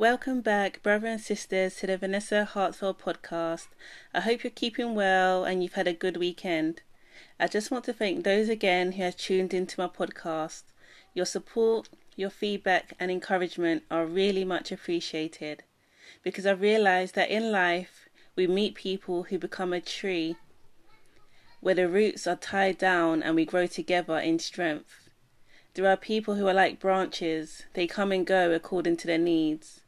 Welcome back, brother and sisters, to the Vanessa Hartsfield podcast. I hope you're keeping well and you've had a good weekend. I just want to thank those again who have tuned into my podcast. Your support, your feedback, and encouragement are really much appreciated because I've realized that in life we meet people who become a tree where the roots are tied down and we grow together in strength. There are people who are like branches, they come and go according to their needs.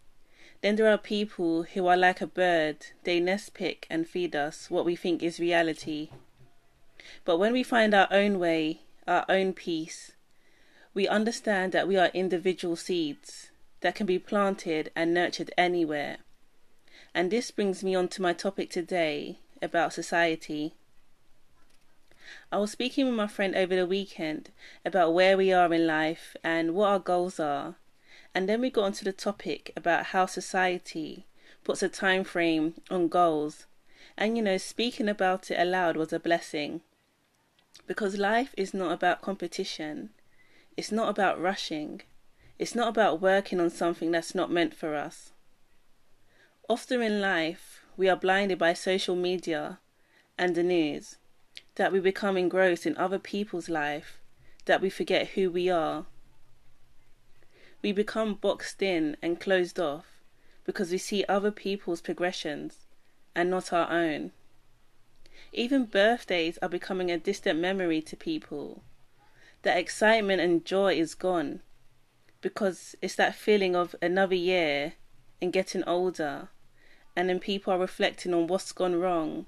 Then there are people who are like a bird, they nest pick and feed us what we think is reality. But when we find our own way, our own peace, we understand that we are individual seeds that can be planted and nurtured anywhere. And this brings me on to my topic today about society. I was speaking with my friend over the weekend about where we are in life and what our goals are and then we got onto the topic about how society puts a time frame on goals. And you know, speaking about it aloud was a blessing. Because life is not about competition. It's not about rushing. It's not about working on something that's not meant for us. Often in life, we are blinded by social media and the news, that we become engrossed in other people's life, that we forget who we are we become boxed in and closed off because we see other people's progressions and not our own. Even birthdays are becoming a distant memory to people. The excitement and joy is gone because it's that feeling of another year and getting older, and then people are reflecting on what's gone wrong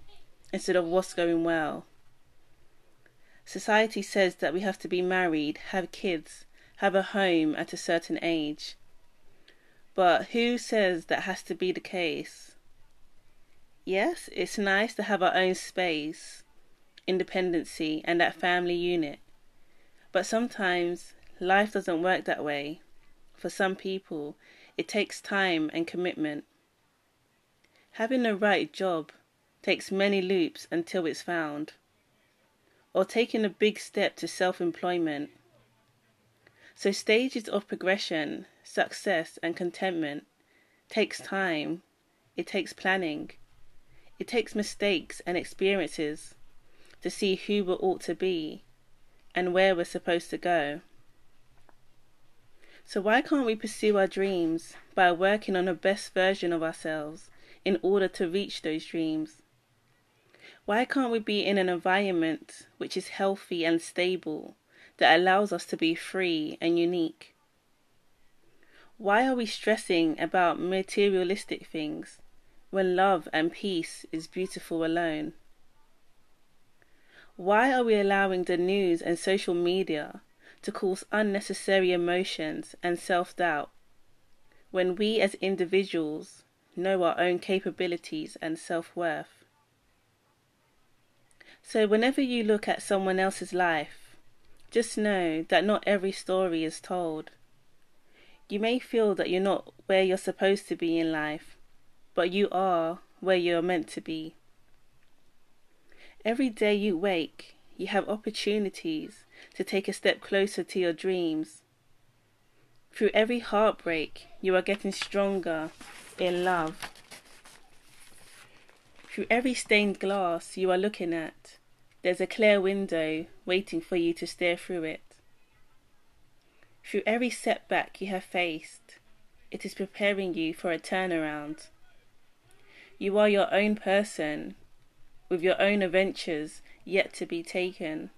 instead of what's going well. Society says that we have to be married, have kids, have a home at a certain age. But who says that has to be the case? Yes, it's nice to have our own space, independency, and that family unit. But sometimes life doesn't work that way. For some people, it takes time and commitment. Having the right job takes many loops until it's found. Or taking a big step to self employment so stages of progression, success and contentment takes time. It takes planning. It takes mistakes and experiences to see who we ought to be and where we're supposed to go. So why can't we pursue our dreams by working on the best version of ourselves in order to reach those dreams? Why can't we be in an environment which is healthy and stable that allows us to be free and unique? Why are we stressing about materialistic things when love and peace is beautiful alone? Why are we allowing the news and social media to cause unnecessary emotions and self doubt when we as individuals know our own capabilities and self worth? So, whenever you look at someone else's life, just know that not every story is told. You may feel that you're not where you're supposed to be in life, but you are where you're meant to be. Every day you wake, you have opportunities to take a step closer to your dreams. Through every heartbreak, you are getting stronger in love. Through every stained glass you are looking at, there's a clear window waiting for you to stare through it. Through every setback you have faced, it is preparing you for a turnaround. You are your own person, with your own adventures yet to be taken.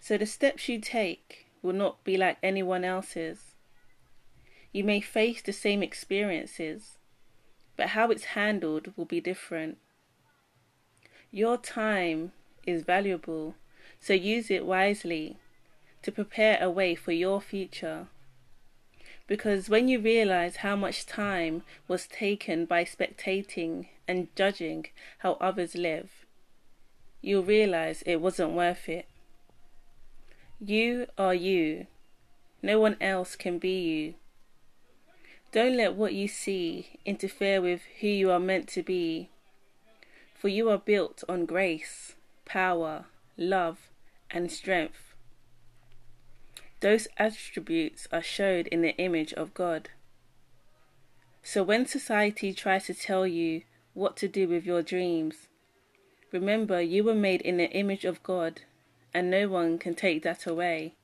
So the steps you take will not be like anyone else's. You may face the same experiences, but how it's handled will be different. Your time is valuable, so use it wisely to prepare a way for your future. Because when you realize how much time was taken by spectating and judging how others live, you'll realize it wasn't worth it. You are you. No one else can be you. Don't let what you see interfere with who you are meant to be, for you are built on grace power, love, and strength. Those attributes are showed in the image of God. So when society tries to tell you what to do with your dreams, remember you were made in the image of God and no one can take that away.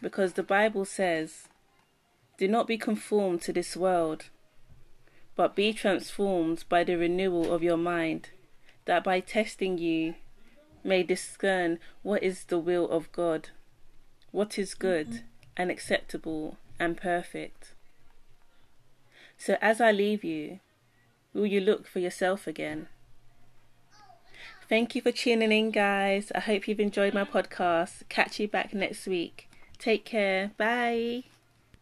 Because the Bible says, Do not be conformed to this world, but be transformed by the renewal of your mind, that by testing you may discern what is the will of God, what is good mm-hmm. and acceptable and perfect. So as I leave you, will you look for yourself again? Thank you for tuning in, guys. I hope you've enjoyed my podcast. Catch you back next week. Take care. Bye.